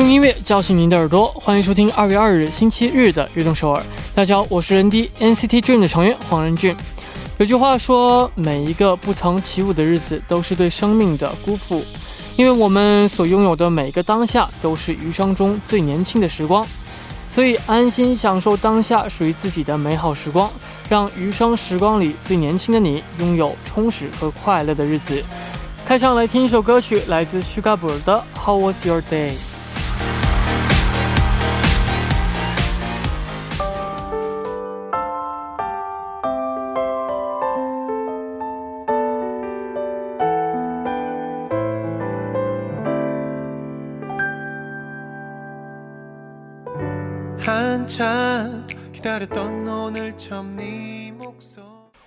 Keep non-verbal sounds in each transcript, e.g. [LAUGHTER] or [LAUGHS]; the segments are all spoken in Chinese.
用音乐叫醒您的耳朵，欢迎收听二月二日星期日的《悦动首尔》。大家好，我是 ND NCT Dream 的成员黄仁俊。有句话说，每一个不曾起舞的日子都是对生命的辜负，因为我们所拥有的每一个当下都是余生中最年轻的时光，所以安心享受当下属于自己的美好时光，让余生时光里最年轻的你拥有充实和快乐的日子。开场来听一首歌曲，来自 Sugar b r 的《How Was Your Day》。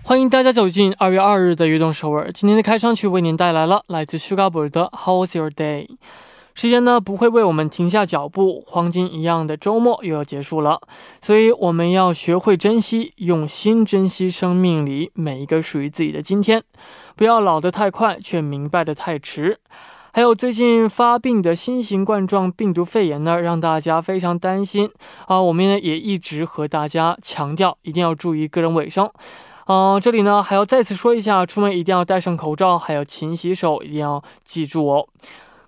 欢迎大家走进二月二日的悦动首尔。今天的开场曲为您带来了来自 Sugar b r 的《How's Your Day》。时间呢不会为我们停下脚步，黄金一样的周末又要结束了，所以我们要学会珍惜，用心珍惜生命里每一个属于自己的今天，不要老得太快，却明白得太迟。还有最近发病的新型冠状病毒肺炎呢，让大家非常担心啊。我们呢也一直和大家强调，一定要注意个人卫生。嗯，这里呢还要再次说一下，出门一定要戴上口罩，还要勤洗手，一定要记住哦。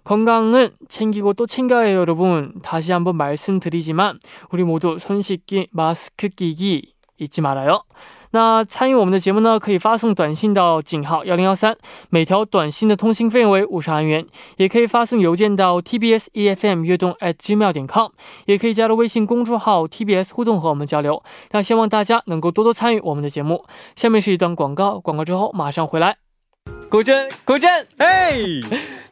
건강은챙기고또챙겨야여러분다시한번말씀드리지만우리모두손씻기마스크끼기잊지말아요 那参与我们的节目呢，可以发送短信到井号幺零幺三，每条短信的通信费用为五十韩元，也可以发送邮件到 tbs efm 悦动 at gmail 点 com，也可以加入微信公众号 tbs 互动和我们交流。那希望大家能够多多参与我们的节目。下面是一段广告，广告之后马上回来。古筝，古筝，哎，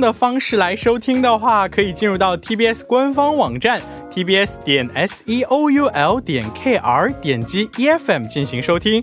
的方式来收听的话，可以进入到 TBS 官。方网站 tbs 点 s e o u l 点 k r 点击 e f m 进行收听。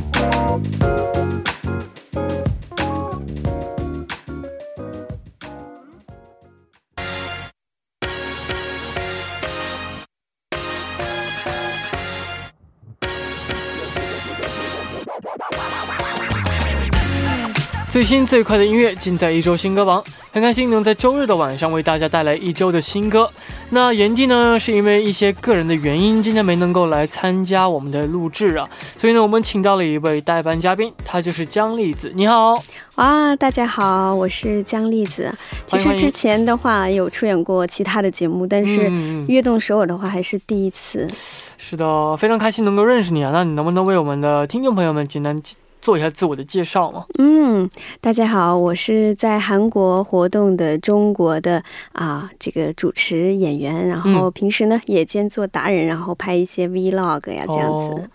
最新最快的音乐尽在一周新歌榜，很开心能在周日的晚上为大家带来一周的新歌。那炎帝呢，是因为一些个人的原因，今天没能够来参加我们的录制啊，所以呢，我们请到了一位代班嘉宾，他就是姜丽子。你好，哇，大家好，我是姜丽子。其实之前的话有出演过其他的节目，但是悦动首尔的话还是第一次。是的，非常开心能够认识你啊。那你能不能为我们的听众朋友们简单？做一下自我的介绍吗？嗯，大家好，我是在韩国活动的中国的啊这个主持演员，然后平时呢也兼做达人，然后拍一些 vlog 呀这样子。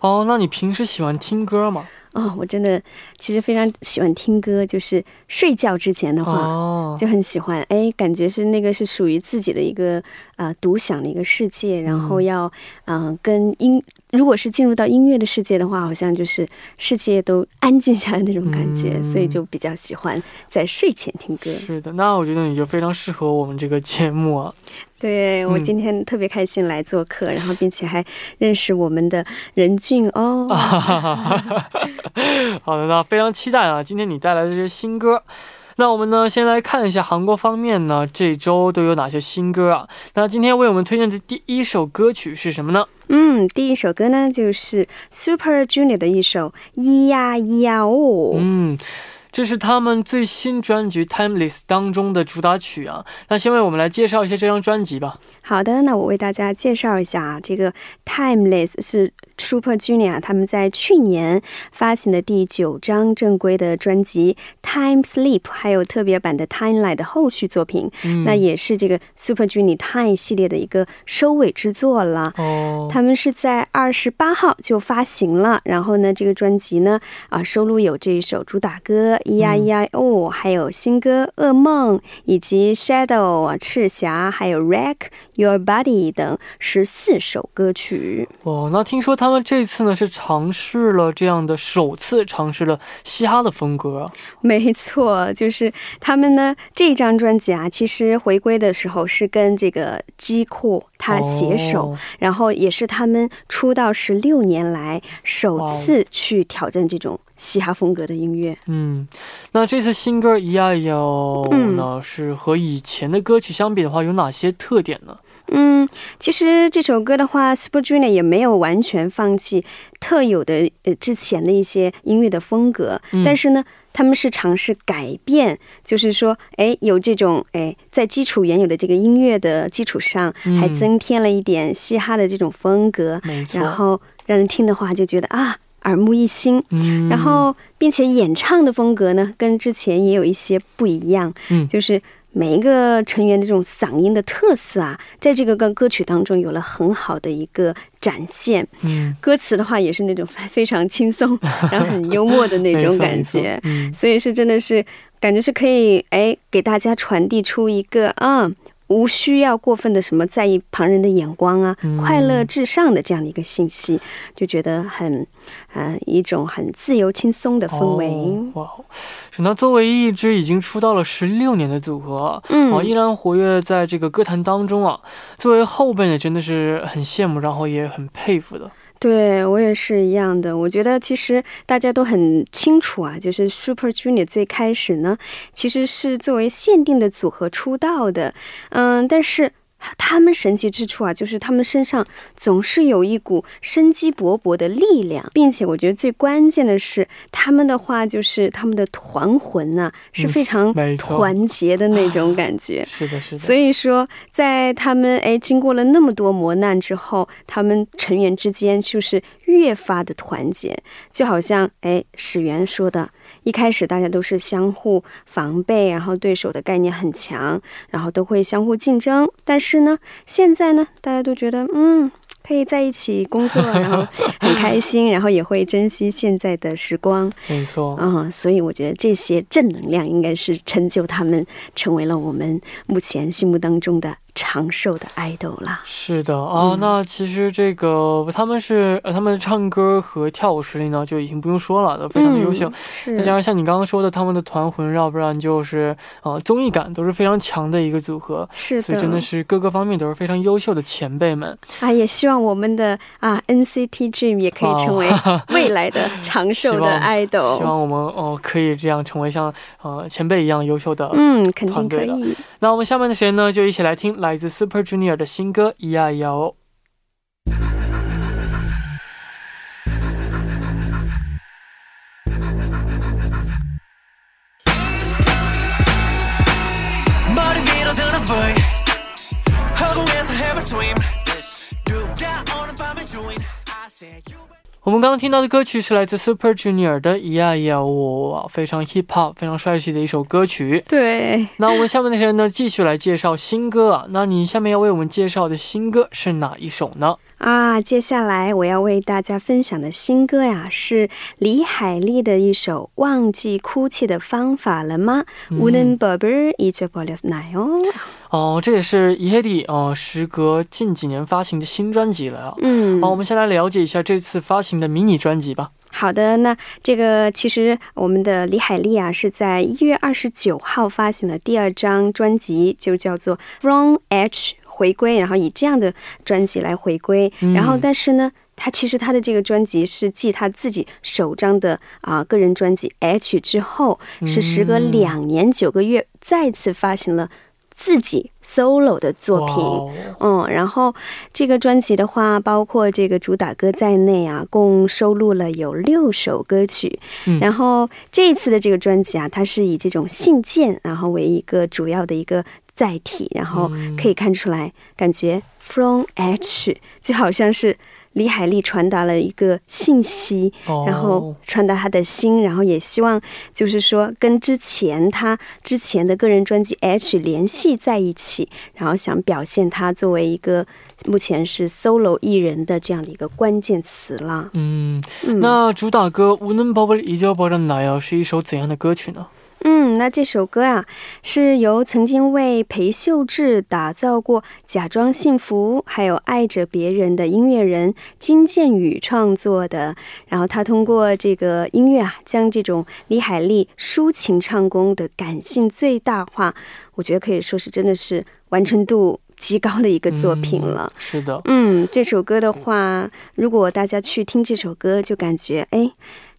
哦，那你平时喜欢听歌吗？哦，我真的其实非常喜欢听歌，就是睡觉之前的话，就很喜欢。哎，感觉是那个是属于自己的一个啊独享的一个世界，然后要嗯跟音，如果是进入到音乐的世界的话，好像就是世界都安静下来那种感觉，所以就比较喜欢在睡前听歌。是的，那我觉得你就非常适合我们这个节目啊。对我今天特别开心来做客，然后并且还认识我们的任俊哦。[LAUGHS] 好的，那非常期待啊！今天你带来的这些新歌，那我们呢，先来看一下韩国方面呢，这周都有哪些新歌啊？那今天为我们推荐的第一首歌曲是什么呢？嗯，第一首歌呢，就是 Super Junior 的一首《咿呀咿呀哦》。嗯。这是他们最新专辑《Timeless》当中的主打曲啊。那先为我们来介绍一下这张专辑吧。好的，那我为大家介绍一下啊，这个《Timeless》是 Super Junior 他们在去年发行的第九张正规的专辑《Time Sleep》，还有特别版的《Timeline》的后续作品。嗯，那也是这个 Super Junior Time 系列的一个收尾之作了。哦，他们是在二十八号就发行了。然后呢，这个专辑呢，啊，收录有这一首主打歌。E I E I O，还有新歌《噩梦》，以及《Shadow》啊，《赤霞》，还有《Wreck Your Body》等十四首歌曲。哦，那听说他们这次呢是尝试了这样的首次尝试了嘻哈的风格。[LAUGHS] 没错，就是他们呢这张专辑啊，其实回归的时候是跟这个机库他携手，然后也是他们出道十六年来首次去挑战这种。嘻哈风格的音乐，嗯，那这次新歌《咿呀咿呀》呢，是和以前的歌曲相比的话，有哪些特点呢？嗯，其实这首歌的话，Super Junior 也没有完全放弃特有的呃之前的一些音乐的风格，但是呢，他们是尝试改变，就是说，哎，有这种哎，在基础原有的这个音乐的基础上，还增添了一点嘻哈的这种风格，然后让人听的话就觉得啊。耳目一新，嗯，然后并且演唱的风格呢，跟之前也有一些不一样，嗯，就是每一个成员的这种嗓音的特色啊，在这个歌歌曲当中有了很好的一个展现，嗯，歌词的话也是那种非常轻松，[LAUGHS] 然后很幽默的那种感觉，[LAUGHS] 嗯，所以是真的是感觉是可以哎给大家传递出一个啊。无需要过分的什么在意旁人的眼光啊，快乐至上的这样的一个信息，就觉得很，呃，一种很自由轻松的氛围。哇，那作为一支已经出道了十六年的组合，嗯，依然活跃在这个歌坛当中啊，作为后辈也真的是很羡慕，然后也很佩服的。对我也是一样的，我觉得其实大家都很清楚啊，就是 Super Junior 最开始呢，其实是作为限定的组合出道的，嗯，但是。他们神奇之处啊，就是他们身上总是有一股生机勃勃的力量，并且我觉得最关键的是，他们的话就是他们的团魂呐是非常团结的那种感觉。是的，是的。所以说，在他们哎经过了那么多磨难之后，他们成员之间就是越发的团结，就好像哎史源说的。一开始大家都是相互防备，然后对手的概念很强，然后都会相互竞争。但是呢，现在呢，大家都觉得嗯。可以在一起工作，然后 [LAUGHS] 很开心，然后也会珍惜现在的时光。没错，嗯，所以我觉得这些正能量应该是成就他们成为了我们目前心目当中的。长寿的爱豆啦。是的啊，那其实这个他们是呃，他们的唱歌和跳舞实力呢就已经不用说了，都非常的优秀。是，再加上像你刚刚说的，他们的团魂，要不然就是呃综艺感都是非常强的一个组合。是的，所以真的是各个方面都是非常优秀的前辈们。啊，也希望我们的啊 NCT Dream 也可以成为未来的长寿的爱豆。[LAUGHS] 希望我们哦可以这样成为像呃前辈一样优秀的嗯，肯定可以。那我们下面的时间呢，就一起来听。来自 Super Junior 的新歌《咿呀咿呀哦》。我们刚刚听到的歌曲是来自 Super Junior 的《咿呀咿呀我》，非常 hip hop、非常帅气的一首歌曲。对，那我们下面的时间呢，继续来介绍新歌啊。那你下面要为我们介绍的新歌是哪一首呢？啊，接下来我要为大家分享的新歌呀，是李海莉的一首《忘记哭泣的方法了吗》。우는법을잊어버렸나요？哦，这也是伊黑蒂哦，时隔近几年发行的新专辑了嗯，好，我们先来了解一下这次发行的迷你专辑吧。好的，那这个其实我们的李海莉啊，是在一月二十九号发行了第二张专辑，就叫做《From H》 回归，然后以这样的专辑来回归。然后，但是呢。他其实他的这个专辑是继他自己首张的啊个人专辑《H》之后，是时隔两年九个月再次发行了。自己 solo 的作品，嗯，然后这个专辑的话，包括这个主打歌在内啊，共收录了有六首歌曲。然后这一次的这个专辑啊，它是以这种信件，然后为一个主要的一个载体，然后可以看出来，感觉 From H 就好像是。李海利传达了一个信息，然后传达他的心，然后也希望就是说跟之前他之前的个人专辑 H 联系在一起，然后想表现他作为一个目前是 solo 艺人的这样的一个关键词了。嗯，那主打歌《无能宝贝依旧保证奶》是一首怎样的歌曲呢？嗯，那这首歌啊，是由曾经为裴秀智打造过《假装幸福》还有《爱着别人》的音乐人金建宇创作的。然后他通过这个音乐啊，将这种李海利抒情唱功的感性最大化，我觉得可以说是真的是完成度极高的一个作品了。是的，嗯，这首歌的话，如果大家去听这首歌，就感觉哎。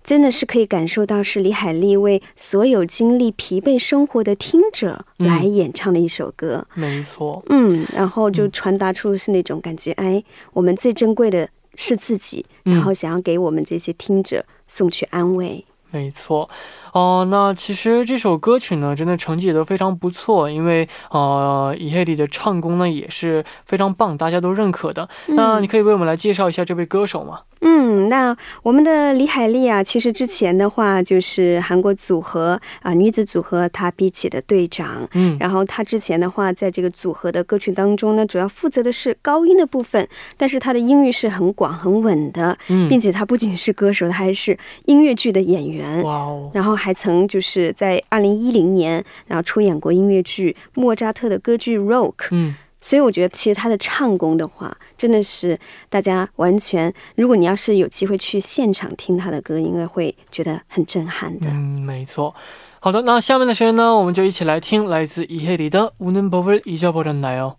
真的是可以感受到，是李海利为所有经历疲惫生活的听者来演唱的一首歌。没错，嗯，然后就传达出是那种感觉，哎，我们最珍贵的是自己，然后想要给我们这些听者送去安慰。没错，哦，那其实这首歌曲呢，真的成绩也都非常不错，因为呃，伊黑里的唱功呢也是非常棒，大家都认可的。那你可以为我们来介绍一下这位歌手吗？嗯，那我们的李海利啊，其实之前的话就是韩国组合啊女子组合她比起的队长，嗯，然后她之前的话在这个组合的歌曲当中呢，主要负责的是高音的部分，但是她的音域是很广很稳的，嗯，并且她不仅是歌手，她还是音乐剧的演员，哇哦，然后还曾就是在二零一零年，然后出演过音乐剧莫扎特的歌剧 Rock，嗯。所以我觉得，其实他的唱功的话，真的是大家完全，如果你要是有机会去现场听他的歌，应该会觉得很震撼的。嗯，没错。好的，那下面的时间呢，我们就一起来听来自伊黑里的《无能不为一笑不能来》哦。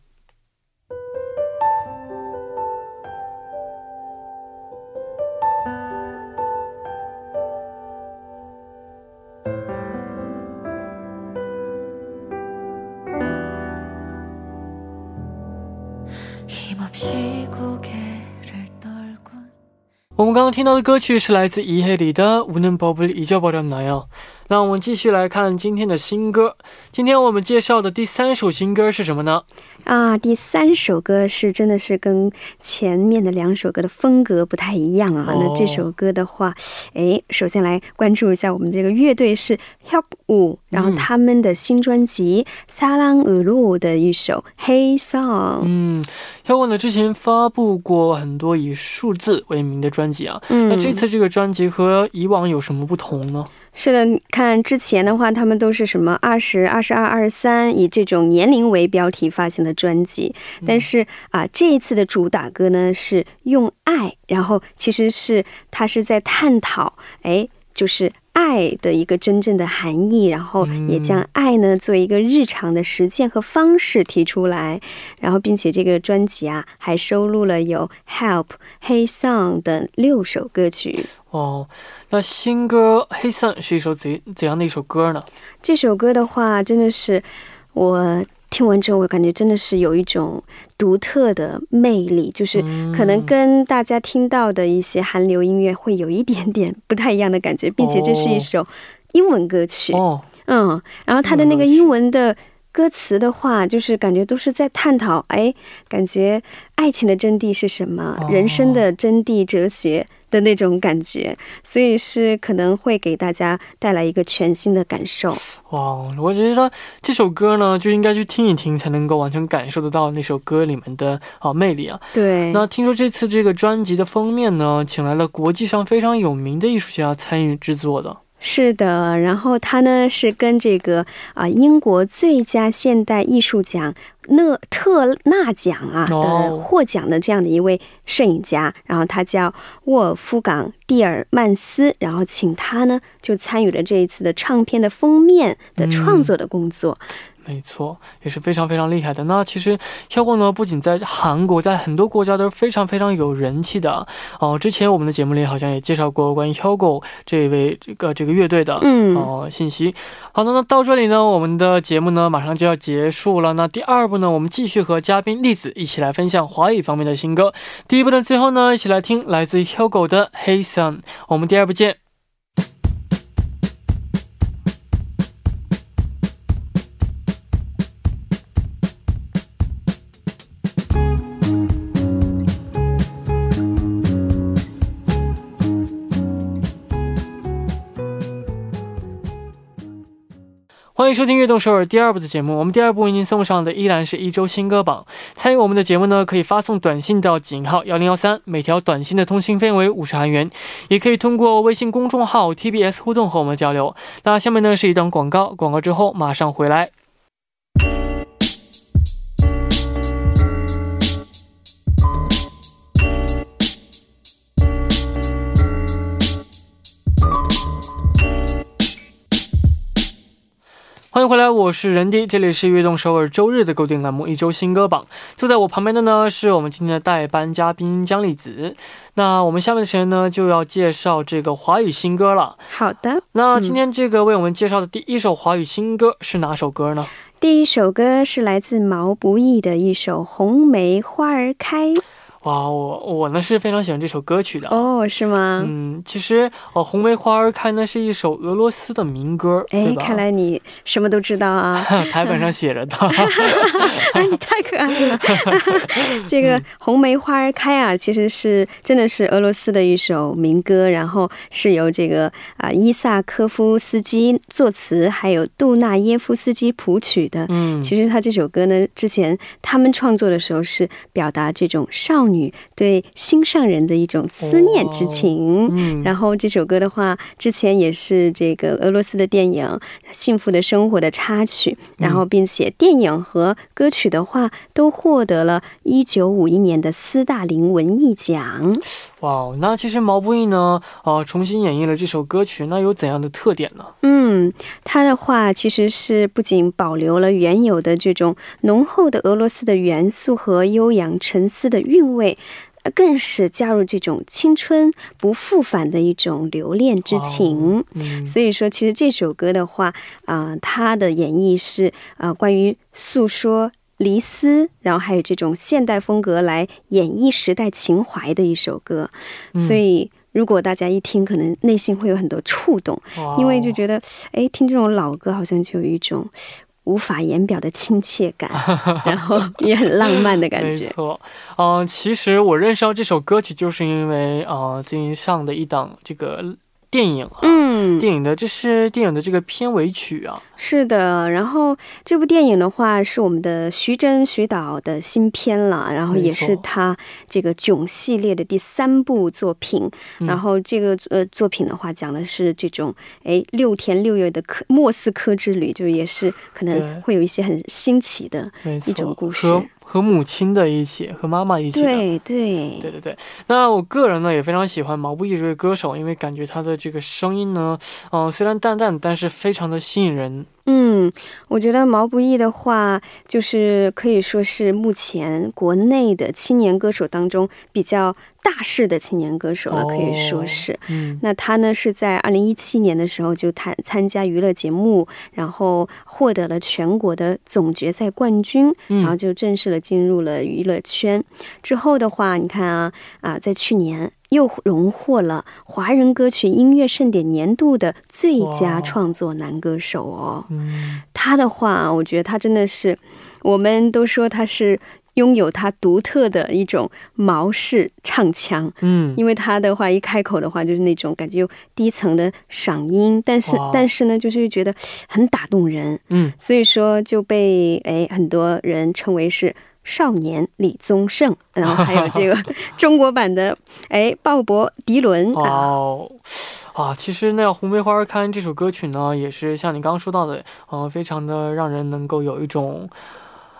刚刚听到的歌曲是来自伊黑里的《无能宝贝잊어버렸나요》。 那我们继续来看今天的新歌。今天我们介绍的第三首新歌是什么呢？啊，第三首歌是真的是跟前面的两首歌的风格不太一样啊。那这首歌的话，诶，首先来关注一下我们这个乐队是 help 五，然后他们的新专辑撒浪呃路的一首 hey song。嗯，help 五呢之前发布过很多以数字为名的专辑啊。嗯那这次这个专辑和以往有什么不同呢？是的，看之前的话，他们都是什么二十二、十二、二十三，以这种年龄为标题发行的专辑。但是啊，这一次的主打歌呢是用爱，然后其实是他是在探讨，哎，就是。爱的一个真正的含义，然后也将爱呢做一个日常的实践和方式提出来，然后并且这个专辑啊还收录了有《Help》《Hey Song》等六首歌曲。哦，那新歌《Hey Song》是一首怎怎样的一首歌呢？这首歌的话，真的是我。听完之后，我感觉真的是有一种独特的魅力，就是可能跟大家听到的一些韩流音乐会有一点点不太一样的感觉，并且这是一首英文歌曲。哦，嗯，然后它的那个英文的歌词的话，就是感觉都是在探讨，哎，感觉爱情的真谛是什么，人生的真谛哲学。的那种感觉，所以是可能会给大家带来一个全新的感受。哇，我觉得这首歌呢，就应该去听一听，才能够完全感受得到那首歌里面的啊魅力啊。对。那听说这次这个专辑的封面呢，请来了国际上非常有名的艺术家参与制作的。是的，然后他呢是跟这个啊英国最佳现代艺术奖勒特纳奖啊的获奖的这样的一位摄影家，然后他叫沃尔夫冈蒂尔曼斯，然后请他呢就参与了这一次的唱片的封面的创作的工作。没错，也是非常非常厉害的。那其实 Hugo 呢，不仅在韩国，在很多国家都是非常非常有人气的。哦，之前我们的节目里好像也介绍过关于 Hugo 这位这个这个乐队的嗯哦信息。好的，那到这里呢，我们的节目呢马上就要结束了。那第二部呢，我们继续和嘉宾栗子一起来分享华语方面的新歌。第一部的最后呢，一起来听来自 Hugo 的 Hey Son。我们第二部见。欢迎收听《悦动首尔》第二部的节目。我们第二部为您送上的依然是一周新歌榜。参与我们的节目呢，可以发送短信到井号幺零幺三，每条短信的通信费为五十韩元。也可以通过微信公众号 TBS 互动和我们交流。那下面呢是一段广告，广告之后马上回来。欢迎回来，我是任迪，这里是悦动首尔周日的固定栏目《一周新歌榜》。坐在我旁边的呢，是我们今天的代班嘉宾江丽子。那我们下面的时间呢，就要介绍这个华语新歌了。好的，那今天这个为我们介绍的第一首华语新歌是哪首歌呢？第一首歌是来自毛不易的一首《红梅花儿开》。哇，我我呢是非常喜欢这首歌曲的哦，是吗？嗯，其实哦，《红梅花儿开》呢是一首俄罗斯的民歌，哎，看来你什么都知道啊。[LAUGHS] 台本上写着的，[LAUGHS] 哎，你太可爱了。[LAUGHS] 这个《红梅花儿开》啊，其实是真的是俄罗斯的一首民歌，然后是由这个啊伊萨科夫斯基作词，还有杜纳耶夫斯基谱曲的。嗯，其实他这首歌呢，之前他们创作的时候是表达这种少女。女对心上人的一种思念之情，嗯，然后这首歌的话，之前也是这个俄罗斯的电影《幸福的生活》的插曲，然后并且电影和歌曲的话都获得了一九五一年的斯大林文艺奖。哇，那其实毛不易呢，呃，重新演绎了这首歌曲，那有怎样的特点呢？嗯，他的话其实是不仅保留了原有的这种浓厚的俄罗斯的元素和悠扬沉思的韵味，更是加入这种青春不复返的一种留恋之情。所以说，其实这首歌的话，啊，他的演绎是啊，关于诉说。黎思，然后还有这种现代风格来演绎时代情怀的一首歌，所以如果大家一听，可能内心会有很多触动，因为就觉得，哎，听这种老歌好像就有一种无法言表的亲切感，[LAUGHS] 然后也很浪漫的感觉。没错，嗯，其实我认识到这首歌曲，就是因为呃最近上的一档这个。电影啊，嗯，电影的这是电影的这个片尾曲啊，是的。然后这部电影的话是我们的徐峥徐导的新片了，然后也是他这个囧系列的第三部作品。然后这个呃作品的话讲的是这种哎六天六夜的科莫斯科之旅，就也是可能会有一些很新奇的一种故事。和母亲的一起，和妈妈一起。对对对对对。那我个人呢也非常喜欢毛不易这位歌手，因为感觉他的这个声音呢，嗯，虽然淡淡，但是非常的吸引人。嗯，我觉得毛不易的话，就是可以说是目前国内的青年歌手当中比较大势的青年歌手了，可以说是。嗯，那他呢是在二零一七年的时候就参参加娱乐节目，然后获得了全国的总决赛冠军，然后就正式的进入了娱乐圈。之后的话，你看啊啊，在去年。又荣获了华人歌曲音乐盛典年度的最佳创作男歌手哦。他的话，我觉得他真的是，我们都说他是拥有他独特的一种毛式唱腔。嗯，因为他的话一开口的话，就是那种感觉有低层的嗓音，但是但是呢，就是觉得很打动人。嗯，所以说就被哎很多人称为是。少年李宗盛，然后还有这个 [LAUGHS] 中国版的哎鲍勃迪伦哦啊，其实那《红梅花儿开》这首歌曲呢，也是像你刚刚说到的，嗯，非常的让人能够有一种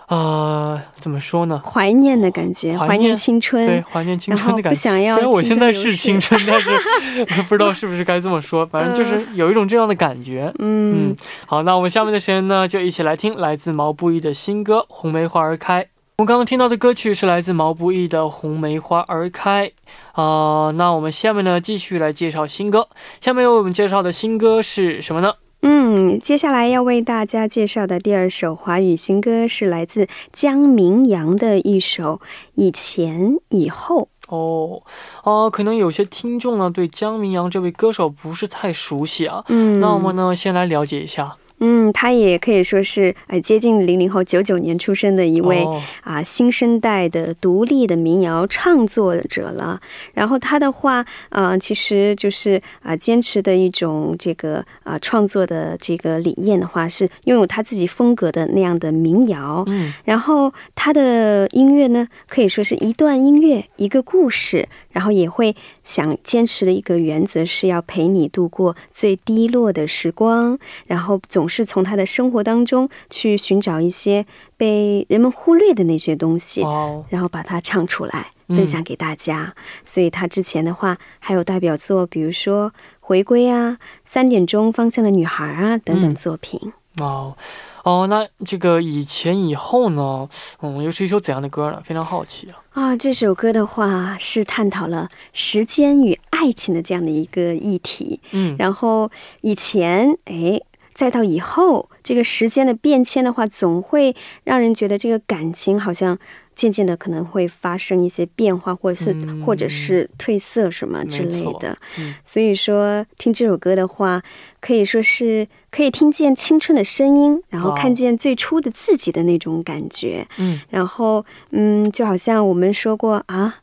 呃，怎么说呢？怀念的感觉，怀念青春，对，怀念青春的感觉。不想要。虽然我现在是青春，但是 [LAUGHS] 不知道是不是该这么说。反正就是有一种这样的感觉。嗯，好，那我们下面的时间呢，就一起来听来自毛不易的新歌《红梅花儿开》。我们刚刚听到的歌曲是来自毛不易的《红梅花儿开》啊。那我们下面呢，继续来介绍新歌。下面为我们介绍的新歌是什么呢？嗯，接下来要为大家介绍的第二首华语新歌是来自江明阳的一首《以前以后》哦。哦，可能有些听众呢对江明阳这位歌手不是太熟悉啊。嗯，那我们呢先来了解一下。嗯，他也可以说是呃接近零零后，九九年出生的一位啊新生代的独立的民谣创作者了。然后他的话，呃，其实就是啊坚持的一种这个啊创作的这个理念的话，是拥有他自己风格的那样的民谣。嗯，然后他的音乐呢，可以说是一段音乐一个故事。然后也会想坚持的一个原则是要陪你度过最低落的时光，然后总是从他的生活当中去寻找一些被人们忽略的那些东西，然后把它唱出来分享给大家。所以他之前的话还有代表作，比如说《回归》啊，《三点钟方向的女孩》啊等等作品。哦。哦，那这个以前以后呢？嗯，又是一首怎样的歌呢？非常好奇啊！啊，这首歌的话是探讨了时间与爱情的这样的一个议题。嗯，然后以前，哎，再到以后，这个时间的变迁的话，总会让人觉得这个感情好像。渐渐的可能会发生一些变化，或者是或者是褪色什么之类的。所以说听这首歌的话，可以说是可以听见青春的声音，然后看见最初的自己的那种感觉。嗯，然后嗯，就好像我们说过啊，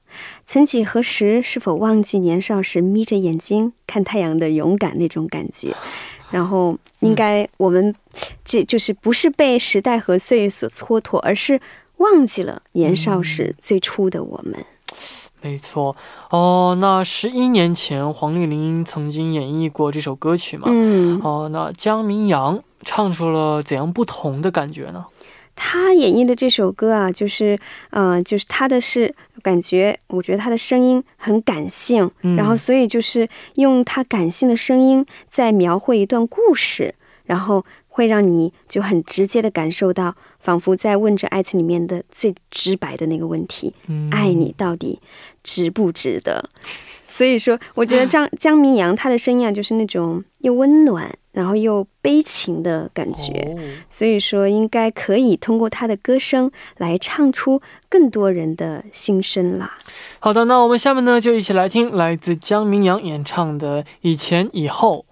曾几何时，是否忘记年少时眯着眼睛看太阳的勇敢那种感觉？然后应该我们这就是不是被时代和岁月所蹉跎，而是。忘记了年少时最初的我们，没错哦。那十一年前，黄丽玲曾经演绎过这首歌曲嘛？嗯。哦，那江明阳唱出了怎样不同的感觉呢？他演绎的这首歌啊，就是，嗯，就是他的是感觉，我觉得他的声音很感性，然后所以就是用他感性的声音在描绘一段故事，然后。会让你就很直接的感受到，仿佛在问着爱情里面的最直白的那个问题：爱你到底值不值得？所以说，我觉得 [LAUGHS] 张江明阳他的声音啊，就是那种又温暖，然后又悲情的感觉。所以说，应该可以通过他的歌声来唱出更多人的心声啦。好的，那我们下面呢，就一起来听来自江明阳演唱的《以前以后》。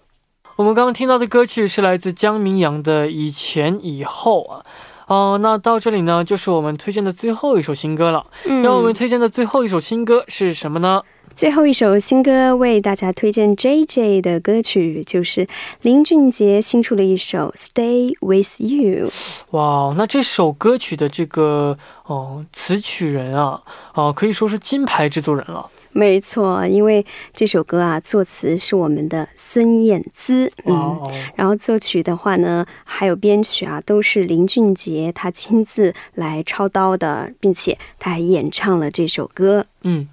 我们刚刚听到的歌曲是来自江明阳的《以前以后》啊，哦，那到这里呢，就是我们推荐的最后一首新歌了。那我们推荐的最后一首新歌是什么呢？最后一首新歌为大家推荐 J J 的歌曲，就是林俊杰新出的一首《Stay with You》。哇，那这首歌曲的这个哦词曲人啊，啊可以说是金牌制作人了。没错，因为这首歌啊，作词是我们的孙燕姿，嗯，然后作曲的话呢，还有编曲啊，都是林俊杰他亲自来操刀的，并且他还演唱了这首歌。嗯，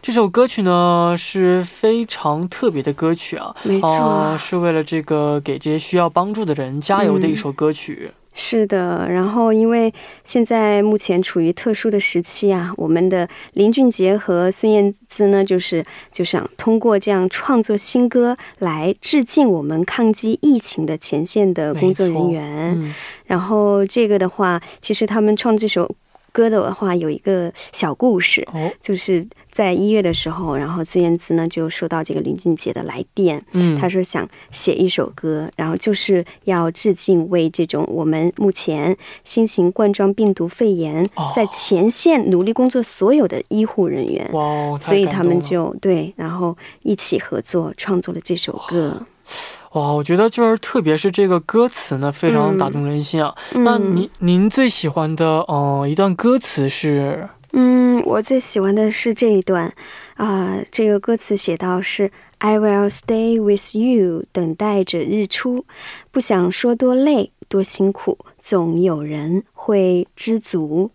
这首歌曲呢是非常特别的歌曲啊，没错，是为了这个给这些需要帮助的人加油的一首歌曲。是的，然后因为现在目前处于特殊的时期啊，我们的林俊杰和孙燕姿呢，就是就想通过这样创作新歌来致敬我们抗击疫情的前线的工作人员。然后这个的话，其实他们创这首。歌的话有一个小故事，就是在一月的时候，然后孙燕姿呢就收到这个林俊杰的来电，嗯，他说想写一首歌，然后就是要致敬为这种我们目前新型冠状病毒肺炎在前线努力工作所有的医护人员，哇，所以他们就对，然后一起合作创作了这首歌。哇，我觉得就是特别是这个歌词呢，非常打动人心啊。那您您最喜欢的呃一段歌词是？嗯，我最喜欢的是这一段啊，这个歌词写到是 “I will stay with you”，等待着日出，不想说多累，多辛苦，总有人会知足。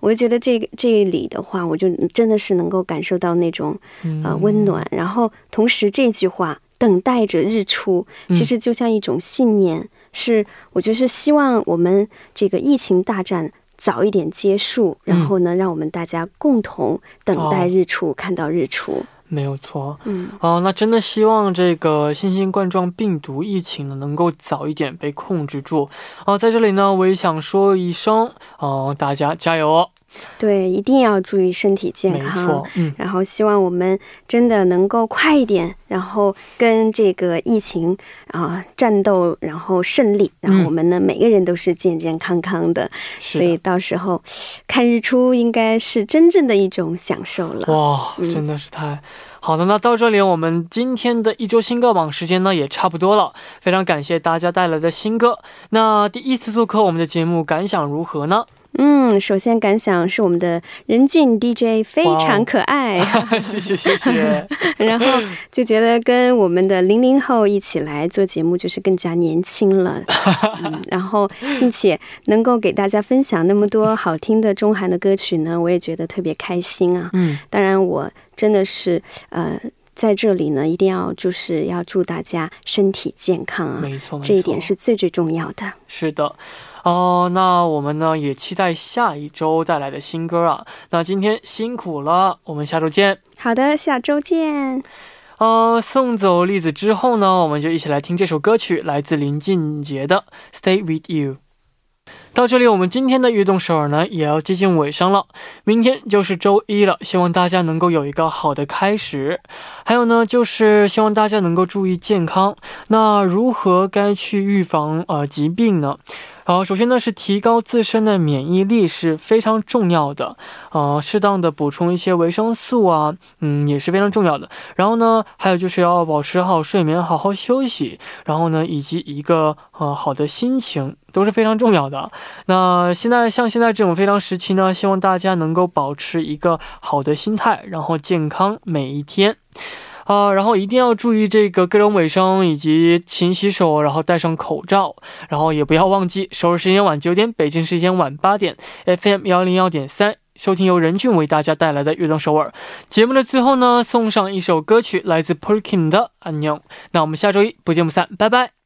我就觉得这个这里的话，我就真的是能够感受到那种呃温暖。然后同时这句话“等待着日出”，其实就像一种信念，是我觉得是希望我们这个疫情大战早一点结束，然后呢，让我们大家共同等待日出，看到日出。没有错，嗯，哦，那真的希望这个新型冠状病毒疫情呢能够早一点被控制住。哦，在这里呢，我也想说一声，哦，大家加油哦。对，一定要注意身体健康。没错，嗯，然后希望我们真的能够快一点，然后跟这个疫情啊战斗，然后胜利。然后我们呢，每个人都是健健康康的。所以到时候看日出，应该是真正的一种享受了。哇，真的是太好的。那到这里，我们今天的一周新歌榜时间呢也差不多了。非常感谢大家带来的新歌。那第一次做客我们的节目，感想如何呢？嗯，首先感想是我们的任俊 DJ 非常可爱，谢 [LAUGHS] 谢谢谢。[LAUGHS] 然后就觉得跟我们的零零后一起来做节目，就是更加年轻了。[LAUGHS] 嗯，然后并且能够给大家分享那么多好听的中韩的歌曲呢，我也觉得特别开心啊。嗯，当然我真的是呃在这里呢，一定要就是要祝大家身体健康啊，没错，这一点是最最重要的。是的。哦，那我们呢也期待下一周带来的新歌啊。那今天辛苦了，我们下周见。好的，下周见。呃，送走栗子之后呢，我们就一起来听这首歌曲，来自林俊杰的《Stay with You》。到这里，我们今天的运动首尔呢也要接近尾声了。明天就是周一了，希望大家能够有一个好的开始。还有呢，就是希望大家能够注意健康。那如何该去预防呃疾病呢？好，首先呢是提高自身的免疫力是非常重要的，呃，适当的补充一些维生素啊，嗯，也是非常重要的。然后呢，还有就是要保持好睡眠，好好休息，然后呢，以及一个呃好的心情都是非常重要的。那现在像现在这种非常时期呢，希望大家能够保持一个好的心态，然后健康每一天。啊，然后一定要注意这个个人卫生以及勤洗手，然后戴上口罩，然后也不要忘记首尔时间晚九点，北京时间晚八点，FM 幺零幺点三，收听由任俊为大家带来的悦动首尔节目的最后呢，送上一首歌曲，来自 Perkin 的《安宁》。那我们下周一不见不散，拜拜。